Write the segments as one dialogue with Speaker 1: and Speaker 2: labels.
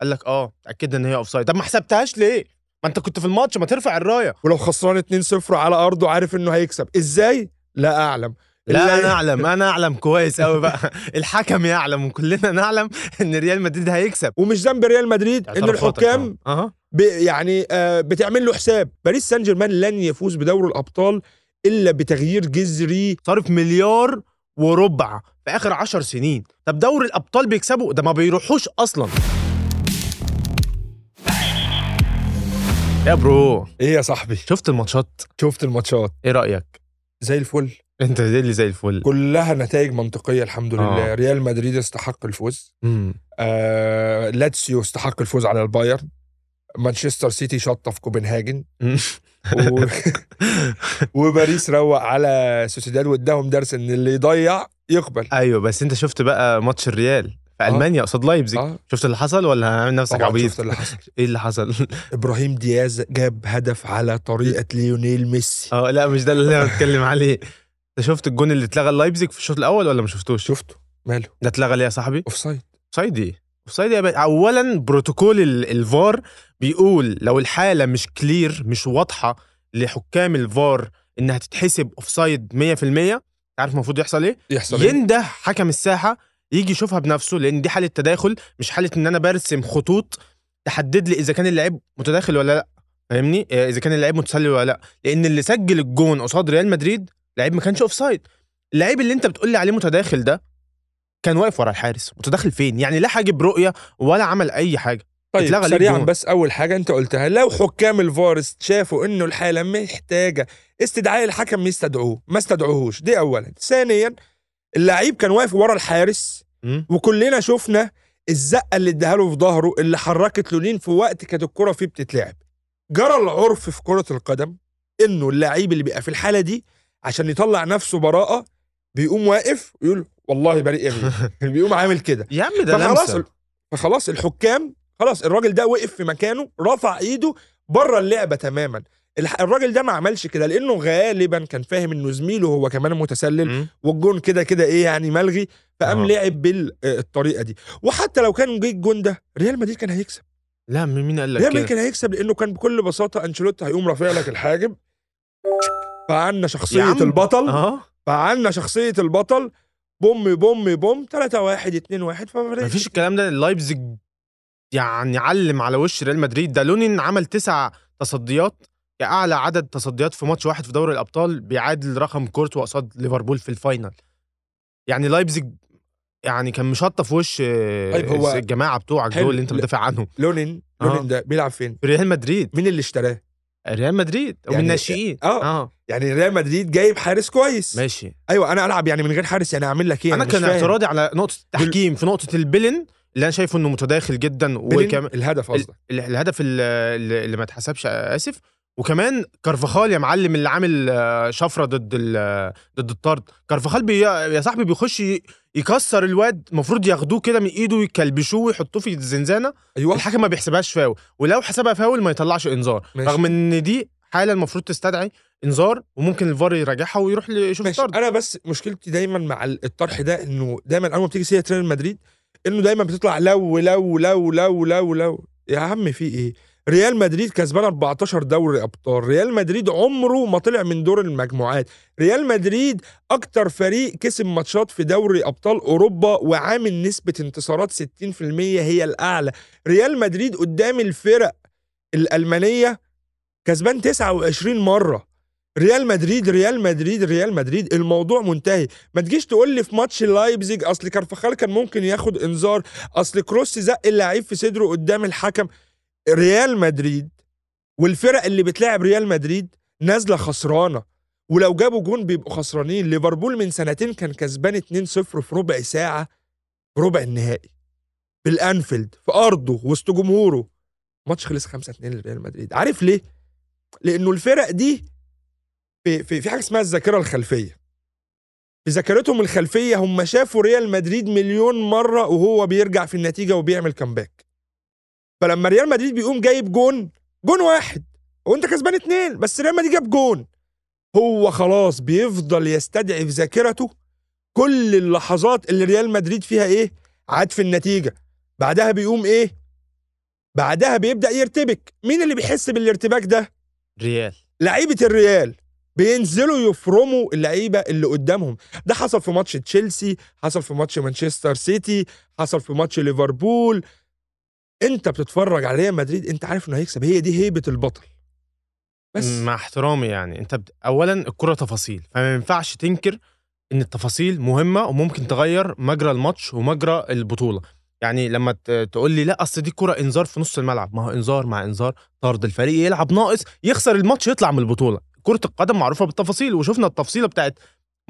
Speaker 1: قال لك آه اتاكدنا إن هي offside طب ما حسبتهاش ليه؟ ما أنت كنت في الماتش ما ترفع الراية.
Speaker 2: ولو خسران 2-0 على أرضه عارف إنه هيكسب. إزاي؟ لا أعلم.
Speaker 1: لا أنا أعلم. أنا أعلم كويس قوي بقى. الحكم يعلم وكلنا نعلم إن ريال مدريد هيكسب.
Speaker 2: ومش ذنب ريال مدريد
Speaker 1: إن
Speaker 2: الحكام
Speaker 1: أها.
Speaker 2: ب يعني آه بتعمل له حساب. باريس سان جيرمان لن يفوز بدوري الأبطال إلا بتغيير جذري
Speaker 1: صارف مليار وربع في آخر عشر سنين. طب دوري الأبطال بيكسبوا؟ ده ما بيروحوش أصلا. يا bro.
Speaker 2: إيه يا صاحبي؟
Speaker 1: شفت الماتشات؟
Speaker 2: شفت الماتشات.
Speaker 1: إيه رأيك؟
Speaker 2: زي الفل.
Speaker 1: انت زي اللي زي الفل.
Speaker 2: كلها نتائج منطقية الحمد لله.
Speaker 1: آه.
Speaker 2: ريال مدريد استحق الفوز.
Speaker 1: مم.
Speaker 2: آه لاتسيو استحق الفوز على البايرن. مانشستر سيتي شطف كوبنهاجن. و... وباريس روق على سوسيداد واداهم درس إن اللي يضيع يقبل.
Speaker 1: أيوه بس أنت شفت بقى ماتش الريال؟ في
Speaker 2: آه.
Speaker 1: ألمانيا قصاد لايبزيج.
Speaker 2: آه.
Speaker 1: شفت اللي حصل ولا عامل نفسك عبيط
Speaker 2: شفت اللي حصل.
Speaker 1: إيه اللي حصل؟
Speaker 2: إبراهيم دياز جاب هدف على طريقة ليونيل ميسي.
Speaker 1: آه لا مش ده اللي أنا بتكلم عليه. أنت شفت الجون اللي اتلغى لايبزيج في الشوط الأول ولا ما شفتوش؟
Speaker 2: شفته. ماله؟
Speaker 1: ده اتلغى ليه يا صاحبي؟
Speaker 2: offside
Speaker 1: offside إيه؟ offside يا باشا اولا بروتوكول ال- الفار بيقول لو الحالة مش clear مش واضحة لحكام الفار إنها تتحسب offside 100% عارف المفروض يحصل إيه؟
Speaker 2: يحصل إيه؟
Speaker 1: ينده حكم الساحة يجي يشوفها بنفسه لأن دي حالة تداخل مش حالة إن أنا برسم خطوط تحدد لي إذا كان اللعيب متداخل ولا لأ فاهمني؟ آه، إذا كان اللعيب متسلل ولا لأ. لأن اللي سجل الجون قصاد ريال مدريد لعيب ما كانش offside اللعيب اللي أنت بتقول لي عليه متداخل ده كان واقف ورا الحارس. متداخل فين؟ يعني لا حاجب رؤيه ولا عمل أي حاجة.
Speaker 2: طيب سريعا؟ بس أول حاجة أنت قلتها لو حكام الفار شافوا إنه الحالة محتاجة استدعاء الحكم يستدعوه ما استدعوهوش. دي اولا. ثانيا اللعيب كان واقف ورا الحارس
Speaker 1: مم.
Speaker 2: وكلنا شفنا الزقة اللي اداها له في ظهره اللي حركت لونين في وقت كانت الكرة فيه بتتلعب. جرى العرف في كرة القدم إنه اللعيب اللي بيبقى في الحالة دي عشان يطلع نفسه براءة بيقوم واقف ويقول والله بريء يا مين بيقوم عامل كده.
Speaker 1: يا عم ده
Speaker 2: فخلاص فخلاص الحكام خلاص الراجل ده وقف في مكانه رفع ايده بره اللعبة تماما. الراجل ده ما عملش كده لأنه غالبا كان فاهم إنه زميله هو كمان متسلل. والجون كده كده إيه يعني ملغي فقام
Speaker 1: آه.
Speaker 2: لعب بالطريقة دي. وحتى لو كان جه الجون ده ريال مدريد كان هيكسب.
Speaker 1: لا مين قال لك
Speaker 2: ريال مدريد كان هيكسب لأنه كان بكل بساطة أنشيلوتي هيقوم رافع لك الحاجب. فعنا
Speaker 1: شخصية.
Speaker 2: البطل.
Speaker 1: آه
Speaker 2: فعنا شخصية البطل. بوم بوم بوم 3 1 2 1
Speaker 1: ما فيش الكلام ده. لايبزيج يعني علم على وش ريال مدريد. ده لونين عمل تسع تصديات. كأعلى عدد تصديات في ماتش واحد في دوري الأبطال بيعادل رقم كورتوا قصاد ليفربول في ال final يعني لايبزيج يعني كان مشطف وش
Speaker 2: طيب هو
Speaker 1: الجماعة بتوعك. دول اللي انت
Speaker 2: لا.
Speaker 1: بتدافع عنهم
Speaker 2: لونين
Speaker 1: آه.
Speaker 2: لونين ده بيلعب فين
Speaker 1: في ريال مدريد
Speaker 2: مين اللي اشتراه
Speaker 1: ريال مدريد ومن
Speaker 2: يعني-
Speaker 1: الناشئين
Speaker 2: آه.
Speaker 1: آه
Speaker 2: يعني ريال مدريد جايب حارس كويس
Speaker 1: ماشي
Speaker 2: أيوه أنا ألعب يعني من غير حارس يعني أعمل لك
Speaker 1: إيه
Speaker 2: أنا
Speaker 1: كان. اعتراضي على نقطة التحكيم في نقطة البلن اللي أنا شايفه إنه متداخل جدا وكمان
Speaker 2: الهدف قصدك
Speaker 1: ال- الهدف ال- اللي اللي ما اتحسبش آسف وكمان كارفاخال يا معلم اللي عامل آه، شفرة ضد ال- ضد الطرد. كارفاخال بي يا صاحبي بيخش يكسر الواد المفروض ياخدوه كده من ايده يكلبشوه ويحطوه في الزنزانة.
Speaker 2: أيوه.
Speaker 1: الحكم ما بيحسبهاش فاول. ولو حسبها فاول ما يطلعش
Speaker 2: إنذار.
Speaker 1: رغم إن دي حالة المفروض تستدعي إنذار وممكن الفار يراجعها ويروح يشوف
Speaker 2: ماشي.
Speaker 1: الطرد.
Speaker 2: أنا بس مشكلتي دايما مع الطرح ده إنه دايما أول ما بتيجي سيرة ريال مدريد إنه دايما بتطلع لو لو لو لو لو لو. يا عم في إيه؟ ريال مدريد كسبان 14 دوري أبطال. ريال مدريد عمره ما طلع من دور المجموعات. ريال مدريد أكتر فريق كسب ماتشات في دوري أبطال أوروبا وعامل نسبة انتصارات 60% هي الأعلى. ريال مدريد قدام الفرق الألمانية كسبان 29 مرة. ريال مدريد ريال مدريد ريال مدريد الموضوع منتهي. ما تجيش تقول لي في ماتش لايبزيج أصل كارفخال كان ممكن ياخد إنذار أصل كروس زق اللعيب في صدره قدام الحكم. ريال مدريد والفرق اللي بتلاعب ريال مدريد نازلة خسرانة. ولو جابوا جون بيبقوا خسرانين. ليفربول من سنتين كان كسبان 2-0 في ربع ساعة في ربع النهائي. بالأنفيلد في أرضه وسط جمهوره. ماتش خلص 5-2 لريال مدريد. عارف ليه؟ لأنه الفرق دي في في في حاجة اسمها الذاكرة الخلفية. في ذاكرتهم الخلفية هم شافوا ريال مدريد مليون مرة وهو بيرجع في النتيجة وبيعمل comeback فلما ريال مدريد بيقوم جايب جون جون واحد وانت كسبان اتنين بس ريال مدريد جاب جون. هو خلاص بيفضل يستدعي في ذاكرته كل اللحظات اللي ريال مدريد فيها إيه؟ عاد في النتيجة. بعدها بيقوم إيه؟ بعدها بيبدأ يرتبك. مين اللي بيحس بالارتباك ده؟
Speaker 1: ريال.
Speaker 2: لعيبة الريال. بينزلوا يفرموا اللعيبة اللي قدامهم. ده حصل في ماتش تشيلسي حصل في ماتش مانشستر سيتي حصل في ماتش ليفربول. انت بتتفرج على ريال مدريد انت عارف إنه هيكسب. هي دي هيبة البطل. بس.
Speaker 1: مع احترامي يعني. انت بت... اولا الكرة تفاصيل. فما ينفعش تنكر إن التفاصيل مهمة وممكن تغير مجرى الماتش ومجرى البطولة. يعني لما تقول لي لا أصل دي كرة إنذار في نص الملعب. ما هو إنذار مع إنذار. طرد الفريق يلعب ناقص يخسر الماتش يطلع من البطولة. كرة القدم معروفة بالتفاصيل وشفنا التفصيلة بتاعت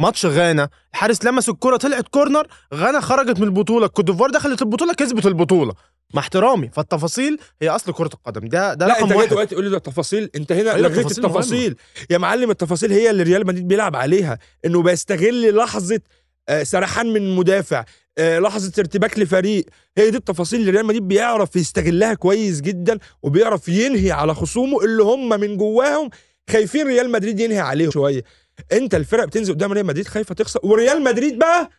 Speaker 1: ماتش غانا. الحارس لمس الكرة طلعت corner غانا خرجت من البطولة. الكوت ديفوار دخلت البطولة كسبت البطولة. مع احترامي فالتفاصيل هي أصل كرة القدم. ده ده
Speaker 2: لا
Speaker 1: رقم
Speaker 2: أنت جاي
Speaker 1: واحد.
Speaker 2: دلوقتي تقول لي ده تفاصيل أنت هنا
Speaker 1: أيوة،
Speaker 2: لغيت
Speaker 1: التفاصيل
Speaker 2: التفاصيل. يا معلم التفاصيل هي اللي ريال مدريد بيلعب عليها. إنه بيستغل لحظة آه، سرحان من مدافع آه، لحظة ارتباك لفريق. هي دي التفاصيل اللي ريال مدريد بيعرف يستغلها كويس جدا وبيعرف ينهي على خصومه اللي هم من جواهم خايفين ريال مدريد ينهي عليهم شوية. أنت الفرق بتنزل قدام ريال مدريد خايفة تخسر. وريال مدريد بقى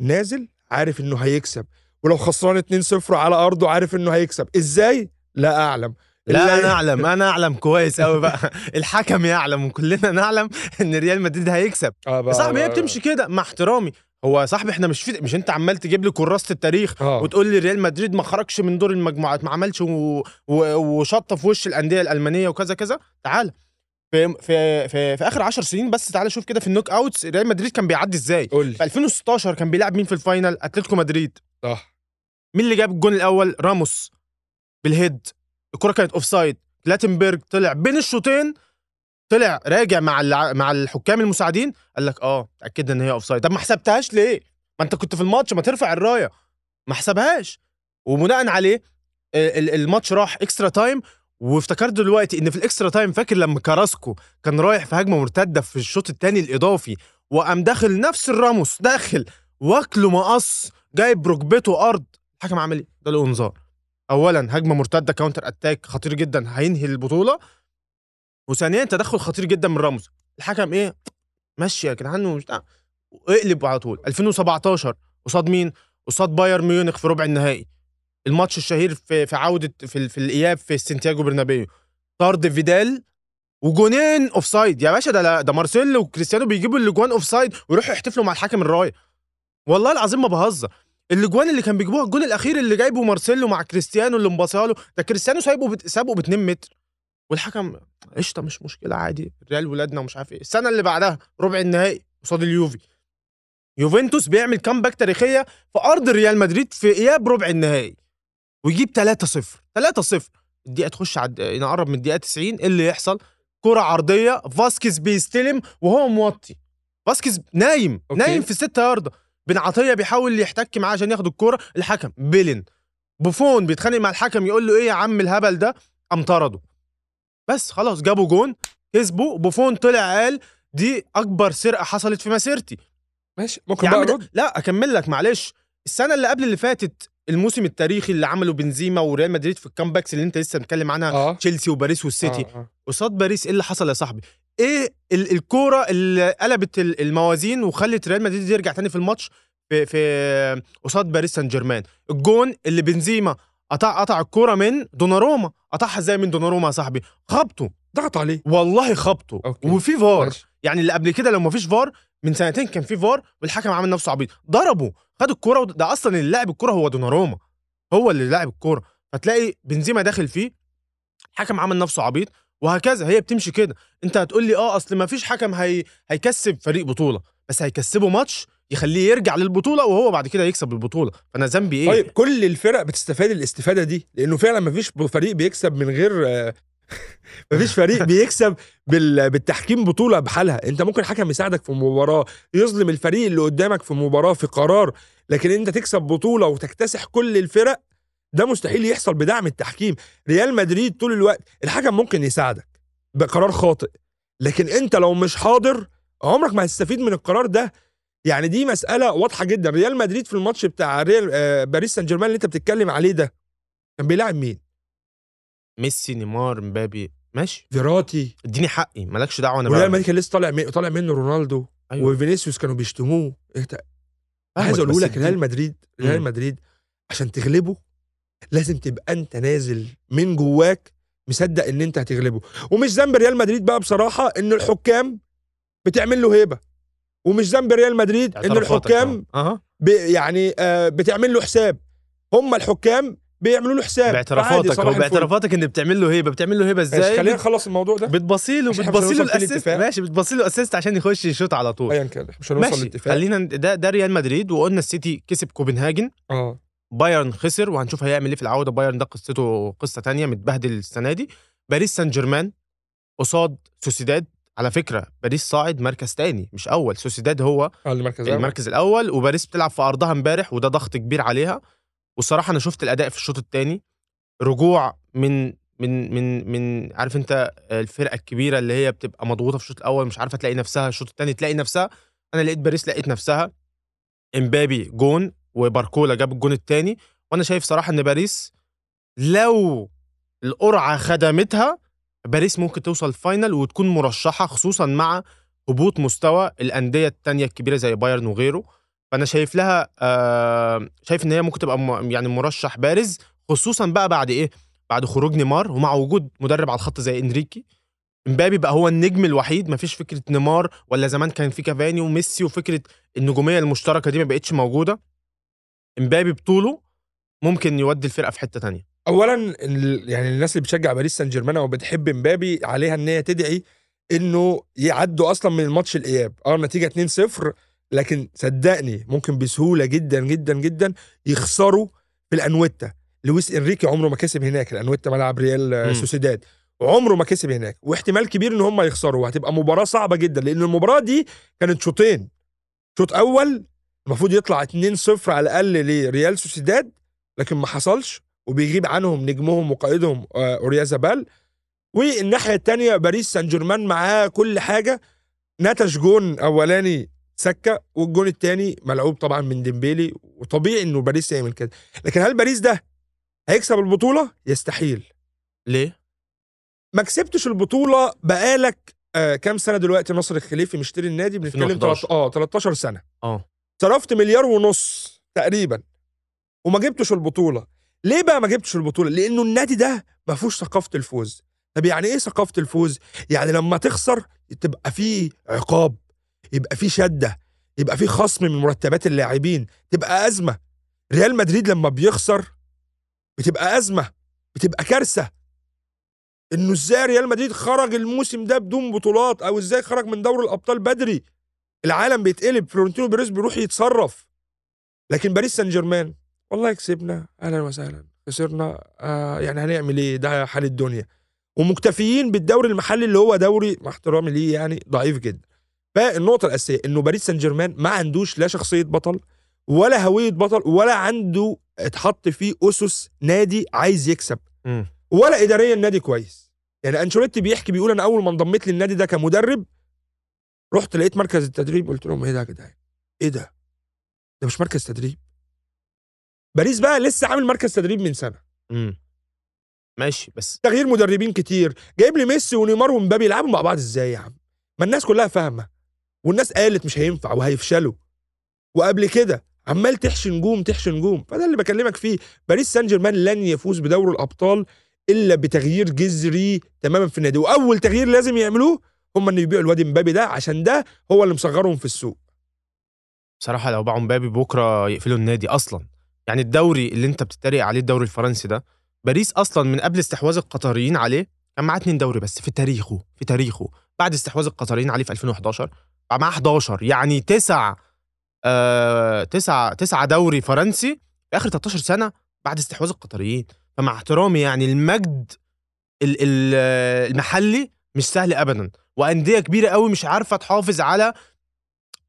Speaker 2: نازل عارف إنه هيكسب. ولو خسران 2-0 على أرضه عارف إنه هيكسب. إزاي؟ لا أعلم.
Speaker 1: لا أنا أعلم أنا أعلم كويس قوي بقى. الحكم يعلم وكلنا نعلم إن ريال مدريد هيكسب.
Speaker 2: آه
Speaker 1: يا صاحبي هي بتمشي كده. مع احترامي هو يا صاحبي إحنا مش في مش أنت عمال تجيب لي كراسه التاريخ
Speaker 2: آه.
Speaker 1: وتقول لي ريال مدريد ما خرجش من دور المجموعات ما عملش و... و... وشطه في وش الأندية الألمانية وكذا كذا. تعال. في في في, في آخر 10 سنين بس تعال شوف كده في ال knock outs ريال مدريد كان بيعدي إزاي؟
Speaker 2: قول
Speaker 1: في 2016 كان بيلعب مين في ال final؟ أتلتيكو مدريد.
Speaker 2: صح.
Speaker 1: مين اللي جاب الجون الأول؟ راموس. بال head. الكرة كانت offside كلاتنبرج طلع بين الشوطين طلع راجع مع. مع الحكام المساعدين. قال لك آه اتاكدنا إن هي offside طب ما حسبتهاش ليه؟ ما أنت كنت في الماتش ما ترفع الراية. ما حسبهاش. وبناء عليه ال- الماتش راح extra time وافتكرت دلوقتي إن في ال extra time فاكر لما كراسكو كان رايح في هجمة مرتدة في الشوط الثاني الإضافي وقام داخل نفس الراموس داخل واكله مقص جايب ركبته أرض. الحكم عمل إيه؟ ده له انذار. اولا هجمة مرتدة counter attack خطير جدا هينهي البطولة. وثانيا تدخل خطير جدا من راموس. الحكم إيه؟ ماشي يا جدعان ومش. اقلب على طول. 2017 قصاد مين؟ قصاد بايرن ميونخ في ربع النهائي. الماتش الشهير في في عوده في, في الإياب في سانتياغو برنابيو. طرد فيدال وجونين offside يا باشا ده ده مارسيلو وكريستيانو بيجيبوا الأجوان offside ويروحوا يحتفلوا مع حكم الرايه والله العظيم ما بهزر. الأجوان اللي كان بيجيبوها الجون الأخير اللي جايبه مارسيلو مع كريستيانو اللي مباصيها له ده كريستيانو سايبه بت... سابه ب 2 متر. والحكم قشطة مش مشكلة عادي. ريال ولادنا ومش عارف إيه. السنة اللي بعدها ربع النهائي قصاد اليوفي. يوفنتوس بيعمل comeback تاريخية في أرض ريال مدريد في إياب ربع النهائي. ويجيب 3-0 3-0 الدقيقة تخش عد... نقرب من الدقيقة 90 إيه اللي يحصل؟ كرة عرضية. فاسكيز بيستلم وهو موطي. فاسكيز نايم
Speaker 2: okay.
Speaker 1: نايم في الستة ياردة. بن عطية بيحاول يحتك معاه عشان ياخد الكورة الحكم بلنتي. بوفون بيتخانق مع الحكم يقول له إيه يا عم الهبل ده؟ قام طرده. بس خلاص جابوا جون كسبوا بوفون طلع قال دي أكبر سرقة حصلت في مسيرتي.
Speaker 2: ماشي ممكن بقى
Speaker 1: ده- لا أكمل لك معلش. السنة اللي قبل اللي فاتت الموسم التاريخي اللي عمله بنزيما وريال مدريد في ال comebacks اللي أنت لسه متكلم عنها
Speaker 2: آه.
Speaker 1: تشيلسي وباريس والسيتي.
Speaker 2: آه، آه.
Speaker 1: قصاد باريس إيه اللي حصل يا صاحبي؟ إيه ال- الكورة اللي قلبت ال- الموازين وخلت ريال مدريد يرجع تاني في الماتش في في قصاد باريس سان جيرمان الجون اللي بنزيما قطع قطع الكورة من دوناروما قطعها إزاي من دوناروما يا صاحبي؟ خبطه.
Speaker 2: ضغط عليه.
Speaker 1: والله خبطه.
Speaker 2: okay.
Speaker 1: وفي فار.
Speaker 2: ماشي.
Speaker 1: يعني اللي قبل كده لو ما فيش فار من سنتين كان في فار والحكم عامل نفسه عبيط. ضربه. خد الكورة ده أصلا اللي لاعب الكورة هو دوناروما. هو اللي لاعب الكورة. فتلاقي بنزيما داخل فيه الحكم عامل نفسه عبيط. وهكذا هي بتمشي كده. انت هتقول لي آه أصل ما فيش حكم هي... هيكسب فريق بطولة. بس هيكسبه ماتش يخليه يرجع للبطولة وهو بعد كده يكسب البطولة. فأنا ذنبي إيه؟
Speaker 2: طيب كل الفرق بتستفاد الاستفادة دي؟ لأنه فعلا مفيش فريق بيكسب من غير آه، مفيش فريق بيكسب بال- بالتحكيم بطولة بحالها. أنت ممكن حكم يساعدك في مباراة يظلم الفريق اللي قدامك في مباراة في قرار. لكن أنت تكسب بطولة وتكتسح كل الفرق ده مستحيل يحصل بدعم التحكيم. ريال مدريد طول الوقت الحكم ممكن يساعدك بقرار خاطئ لكن انت لو مش حاضر عمرك ما هتستفيد من القرار ده. يعني دي مسألة واضحة جدا. ريال مدريد في الماتش بتاع ريال آه، باريس سان جيرمان اللي انت بتتكلم عليه ده كان بيلاعب مين؟
Speaker 1: ميسي نيمار مبابي. ماشي.
Speaker 2: فيراتي.
Speaker 1: اديني حقي مالكش دعوة أنا
Speaker 2: وريال
Speaker 1: بقى-
Speaker 2: مدريد كان لسه طالع من- طالع منه رونالدو
Speaker 1: أيوة.
Speaker 2: وفينيسيوس كانوا بيشتموه. عايز
Speaker 1: أقول
Speaker 2: لك ريال مدريد ريال. مدريد عشان تغلبه لازم تبقى انت نازل من جواك مصدق ان انت هتغلبه. ومش ذنب ريال مدريد بقى بصراحة إن الحكام بتعمل له هيبة. ومش ذنب ريال مدريد إن
Speaker 1: اعترافاتك
Speaker 2: الحكام. ب يعني آه بتعمل له حساب. هم الحكام بيعملوا له حساب.
Speaker 1: باعترافاتك. هو. باعترافاتك إن بتعمل له هيبة. بتعمل له
Speaker 2: هيبة
Speaker 1: إزاي؟
Speaker 2: خلينا نخلص الموضوع ده.
Speaker 1: بتباصي له
Speaker 2: بتباصي
Speaker 1: ال
Speaker 2: assist.
Speaker 1: ماشي بتباصي له ال assist عشان يخش يشوط على طول.
Speaker 2: ايا كان مش هنوصل
Speaker 1: ماشي
Speaker 2: لاتفاق
Speaker 1: خلينا ده ده ريال مدريد وقلنا السيتي كسب كوبنهاجن.
Speaker 2: آه.
Speaker 1: بايرن خسر وهنشوف هيعمل إيه في العودة. بايرن ده قصته قصة تانية متبهدل السنة دي. باريس سان جيرمان قصاد سوسيداد. على فكرة باريس صاعد مركز تاني مش أول. سوسيداد هو
Speaker 2: آه المركز.
Speaker 1: المركز الأول وباريس بتلعب في أرضها امبارح وده ضغط كبير عليها. والصراحه أنا شفت الأداء في الشوط الثاني رجوع من من من من عارف أنت الفرقة الكبيرة اللي هي بتبقى مضغوطة في الشوط الأول مش عارفة تلاقي نفسها. الشوط الثاني تلاقي نفسها. أنا لقيت باريس لقيت نفسها. إمبابي جون. وباركولا جاب الجون الثاني وأنا شايف صراحة إن باريس لو القرعة خدمتها باريس ممكن توصل final وتكون مرشحة خصوصا مع هبوط مستوى الأندية التانية الكبيرة زي بايرن وغيره. فأنا شايف لها آه شايف إن هي ممكن تبقى يعني مرشح بارز خصوصا بقى بعد إيه؟ بعد خروج نيمار ومع وجود مدرب على الخط زي إنريكي. إمبابي بقى هو النجم الوحيد مفيش فكرة نيمار ولا زمان كان في كافاني وميسي وفكرة النجوميه المشتركة دي ما بقتش موجودة. امبابي بطوله ممكن يودي الفرقة في حتة تانية.
Speaker 2: اولا يعني الناس اللي بتشجع باريس سان جيرمان أو بتحب امبابي عليها إن هي تدعي إنه يعدوا أصلا من الماتش الإياب. أه النتيجة 2-0 لكن صدقني ممكن بسهولة جدا جدا جدا يخسروا في الانويتا لويس إنريكي عمره ما كسب هناك الانويتا ملعب ريال. سوسيداد. عمره ما كسب هناك. واحتمال كبير إن هم يخسروا وهتبقى مباراة صعبة جدا لأن المباراة دي كانت شوطين. شوط أول المفروض يطلع 2-0 على الأقل لريال سوسيداد لكن ما حصلش وبيغيب عنهم نجمهم وقائدهم آه، أويارزابال والناحية الثانية باريس سان جيرمان معاه كل حاجة. نتج جون أولاني سكة والجون الثاني ملعوب طبعا من ديمبيلي وطبيعي إنه باريس يعمل كده. لكن هل باريس ده هيكسب البطولة؟ يستحيل.
Speaker 1: ليه؟
Speaker 2: ما كسبتش البطولة بقالك آه كام سنة دلوقتي ناصر الخليفي مشتري النادي؟ بنتكلم
Speaker 1: 2011.
Speaker 2: تلات- آه 13 سنة.
Speaker 1: آه.
Speaker 2: صرفت مليار ونص تقريبا وما جبتش البطولة. ليه بقى ما جبتش البطولة؟ لأنه النادي ده ما فيهوش ثقافة الفوز. طب يعني إيه ثقافة الفوز؟ يعني لما تخسر تبقى فيه عقاب يبقى فيه شدة يبقى فيه خصم من مرتبات اللاعبين تبقى أزمة. ريال مدريد لما بيخسر بتبقى أزمة بتبقى كارثة. إنه إزاي ريال مدريد خرج الموسم ده بدون بطولات؟ أو إزاي خرج من دوري الأبطال بدري؟ العالم بيتقلب فلورنتينو بيريز بيروح يتصرف. لكن باريس سان جيرمان والله كسبنا. أهلا وسهلا. خسرنا آه يعني هنعمل إيه؟ ده حال الدنيا. ومكتفيين بالدوري المحلي اللي هو دوري مع احترامي ليه يعني ضعيف جدا. فالنقطة الأساسية إنه باريس سان جيرمان ما عندوش لا شخصية بطل ولا هوية بطل ولا عنده اتحط فيه أسس نادي عايز يكسب. ولا اداريا النادي كويس. يعني أنشيلوتي بيحكي بيقول أنا أول ما انضميت للنادي ده كمدرب رحت لقيت مركز التدريب قلت لهم إيه ده يا جدعان؟ إيه ده؟ ده مش مركز تدريب؟ باريس بقى لسه عامل مركز تدريب من سنة.
Speaker 1: مم. ماشي بس
Speaker 2: تغيير مدربين كتير. جايب لي ميسي ونيمار ومبابي يلعبوا مع بعض إزاي يا عم؟ ما الناس كلها فاهمة. والناس قالت مش هينفع وهيفشلوا. وقبل كده عمال تحشي نجوم تحشي نجوم. فده اللي بكلمك فيه. باريس سان جيرمان لن يفوز بدوري الأبطال إلا بتغيير جذري تماما في النادي. وأول تغيير لازم يعملوه هم ان يبيعوا الواد امبابي ده عشان ده هو اللي مصغرهم في السوق.
Speaker 1: بصراحة لو باعوا مبابي بكرة يقفلوا النادي أصلا. يعني الدوري اللي أنت بتتريق عليه الدوري الفرنسي ده باريس أصلا من قبل استحواذ القطريين عليه كان معاه اتنين دوري بس في تاريخه في تاريخه. بعد استحواذ القطريين عليه في 2011 بقى معاه 11 يعني تسع آه تسع تسع دوري فرنسي في آخر 13 سنة بعد استحواذ القطريين. فمع احترامي يعني المجد ال- ال- المحلي مش سهل ابدا. وأندية كبيرة قوي مش عارفة تحافظ على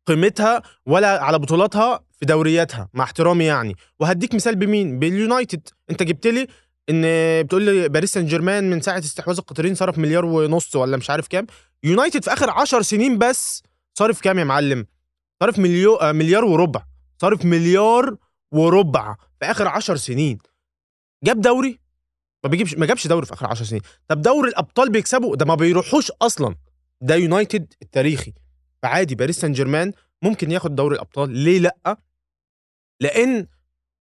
Speaker 1: قيمتها ولا على بطولاتها في دورياتها مع احترامي يعني. وهديك مثال بمين؟ باليونايتد. أنت جبت لي إن بتقول لي باريس سان جيرمان من ساعة استحواذ القطرين صرف مليار ونص ولا مش عارف كام. يونايتد في آخر 10 سنين بس صارف كام يا معلم؟ صارف مليو آه، مليار وربع. صارف مليار وربع في آخر 10 سنين. جاب دوري؟ ما بيجيبش ما جابش دوري في آخر 10 سنين. طب دوري الأبطال بيكسبوا ده ما بيروحوش أصلا. ده يونايتد التاريخي. فعادي باريس سان جيرمان ممكن ياخد دوري الأبطال. ليه لأ؟ لأن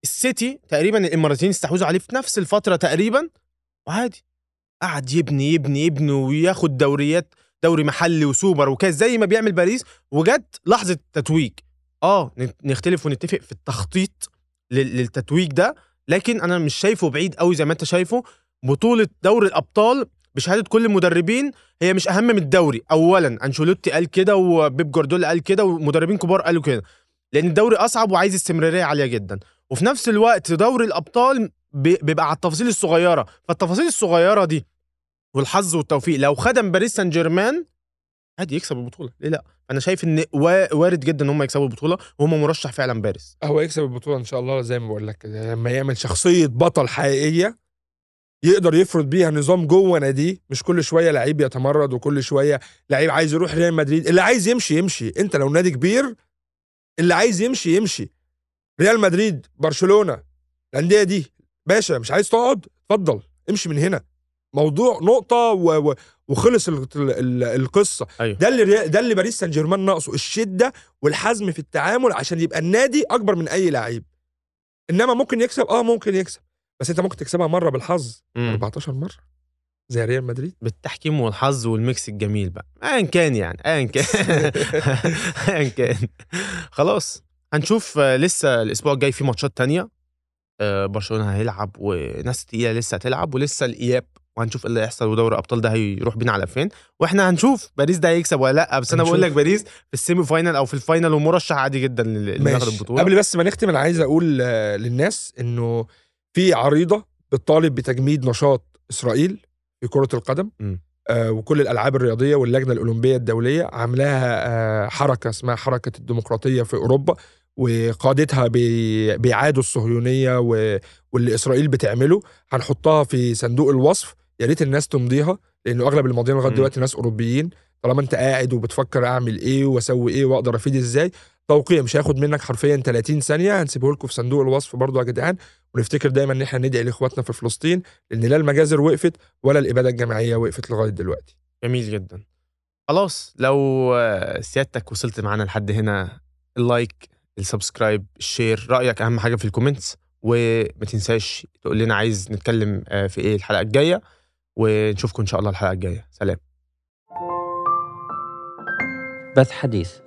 Speaker 1: السيتي تقريبا الاماراتيين استحوذوا عليه في نفس الفترة تقريبا. وعادي. قعد يبني يبني يبني وياخد دوريات دوري محلي وسوبر وكاس زي ما بيعمل باريس. وجت لحظة التتويج آه نختلف ونتفق في التخطيط لل- للتتويج ده. لكن أنا مش شايفه بعيد قوي زي ما أنت شايفه. بطولة دوري الأبطال بشهادة كل المدربين هي مش أهم من الدوري. اولا أنشيلوتي قال كده وبيب جوارديولا قال كده ومدربين كبار قالوا كده. لأن الدوري أصعب وعايز استمرارية عالية جدا. وفي نفس الوقت دوري الأبطال بي- بيبقى على التفاصيل الصغيرة. فالتفاصيل الصغيرة دي والحظ والتوفيق لو خدم باريس سان جيرمان عادي يكسب البطولة. ليه لأ؟ أنا شايف إن وا- وارد جدا إن هم يكسبوا البطولة وهم مرشح فعلا باريس.
Speaker 2: هو يكسب البطولة إن شاء الله زي ما بقول لك لما يعمل شخصية بطل حقيقية يقدر يفرض بيها نظام جوه ناديه. مش كل شوية لعيب يتمرد وكل شوية لعيب عايز يروح ريال مدريد. اللي عايز يمشي يمشي. انت لو نادي كبير اللي عايز يمشي يمشي. ريال مدريد برشلونة الأندية دي. باشا مش عايز تقعد؟ اتفضل امشي من هنا. موضوع نقطة و... و... وخلص ال... ال... القصة.
Speaker 1: أيوه.
Speaker 2: ده اللي ده اللي باريس سان جيرمان ناقصه الشدة والحزم في التعامل عشان يبقى النادي أكبر من أي لعيب. إنما ممكن يكسب؟ آه ممكن يكسب. بس انت ممكن تكسبها مرة بالحظ.
Speaker 1: مم.
Speaker 2: 14 مرة؟ زي ريال مدريد؟
Speaker 1: بالتحكيم والحظ وال mix الجميل بقى. ايا كان يعني ايا كان. ايا كان. خلاص هنشوف لسه الأسبوع الجاي في ماتشات تانية. آه، برشلونة هيلعب وناس تقيلة لسه هتلعب ولسه الإياب. وهنشوف إيه اللي هيحصل ودوري الأبطال ده هيروح بينا على فين. وإحنا هنشوف باريس ده هيكسب ولا لأ. بس
Speaker 2: أنا.
Speaker 1: بقول لك باريس في ال semi final أو في ال final ومرشح عادي جدا
Speaker 2: ماشي.
Speaker 1: البطولة.
Speaker 2: قبل بس ما نختم أنا عايز أقول آه، للناس إنه في عريضة بتطالب بتجميد نشاط إسرائيل في كرة القدم. آه وكل الألعاب الرياضية واللجنة الأولمبية الدولية عاملاها آه حركة اسمها حركة الديمقراطية في أوروبا وقادتها بي- بيعادوا الصهيونية و- واللي إسرائيل بتعمله هنحطها في صندوق الوصف يا ريت الناس تمضيها لأنه أغلب الماضيين
Speaker 1: لغاية.
Speaker 2: دلوقتي ناس أوروبيين طالما أنت قاعد وبتفكر أعمل إيه وأسوي إيه وأقدر أفيد إزاي توقيع مش هياخد منك حرفيا 30 ثانية هنسيبه لكم في صندوق الوصف برضو يا جدعان. ونفتكر دايما إن إحنا ندعي لإخواتنا في فلسطين لأن لا المجازر وقفت ولا الإبادة الجماعية وقفت لغاية دلوقتي.
Speaker 1: جميل جدا. خلاص لو سيادتك وصلت معانا لحد هنا ال like ال subscribe ال share رأيك أهم حاجة في ال comments وما تنساش تقول لنا عايز نتكلم آه، في إيه الحلقة الجاية ونشوفكم إن شاء الله الحلقة الجاية. سلام.
Speaker 3: بث حديث.